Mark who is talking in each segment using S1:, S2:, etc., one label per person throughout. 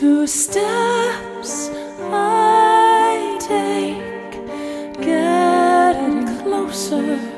S1: Two steps I take, getting closer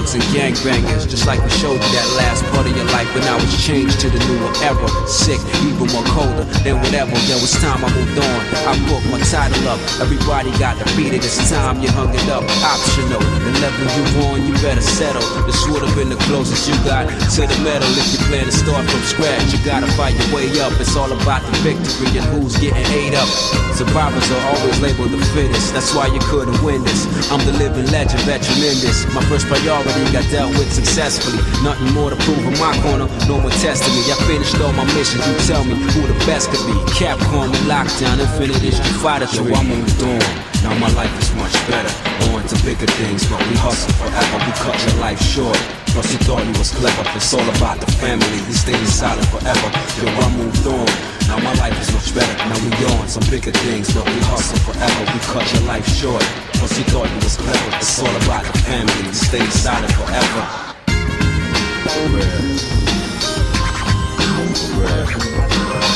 S2: thugs, and gangbangers. Just like we showed you that last part of your life, but now it's changed to the newer era. Sick, even more colder than whatever. There was time I moved on. I booked my title up. Everybody got it. It's time you hung it up. Optional. The level you on, you better settle. This would have been the closest you got to the medal. If you plan to start from scratch, you gotta fight your way up. It's all about the victory and who's getting ate up. Survivors are always labeled the fittest. That's why you couldn't win this. I'm the living legend, veteran in this. My first priority got dealt with successfully. Nothing more to prove in my corner. No one testing me. I finished all my missions. You tell me who the best could be. Capcom and Lockdown, Infinite is Street Fighter 3. Yo, I moved on. Now my life is much better. On to bigger things, but we hustle forever. We cut your life short. Plus you thought you was clever. It's all about the family. We stay silent forever. Yo, I moved on. Now my life is much better. Now we on some bigger things, but we hustle forever. We cut your life short. Plus you thought you was clever. It's all about the family. We stay silent forever.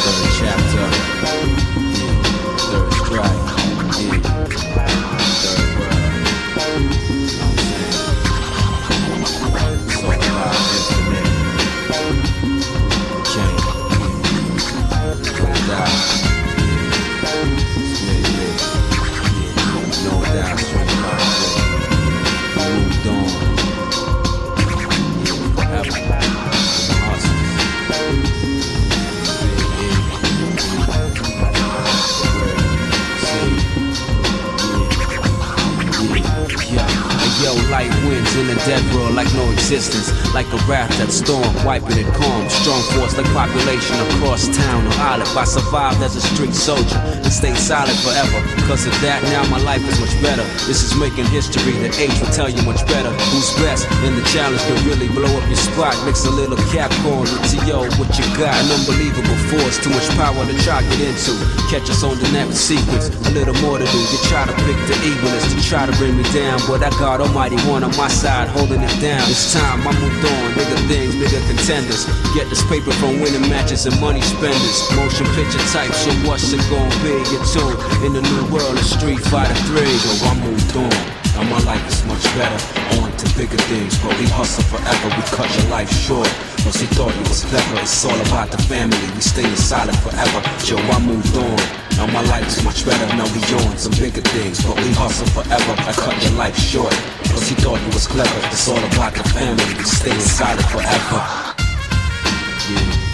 S2: Third chapter. Third strike. In a dead world like no existence. Like a raft that storm, wiping it calm. Strong force like population across town or island. I survived as a street soldier and stayed silent forever. Cause of that, now my life is much better. This is making history. The age will tell you much better. Who's best? And the challenge can really blow up your spot. Mix a little Capcom with T.O. What you got? An unbelievable force. Too much power to try to get into. Catch us on the next sequence. A little more to do. You try to pick the evilness to try to bring me down. But I got Almighty One on my side, holding it down. It's time I moved on. Bigger things, bigger contenders. Get this paper from winning matches and money spenders. Motion picture type, so what's it gonna be? Your tune in the new world of Street Fighter 3. So I moved on. Now my life is much better. On to bigger things, but we hustle forever. We cut your life short. Cause he thought you was clever. It's all about the family. We stay silent forever. Yo, I moved on. Now my life is much better. Now we on some bigger things, but we hustle forever. I cut your life short. Cause he thought you was clever. It's all about the family. We stay silent forever. Yeah.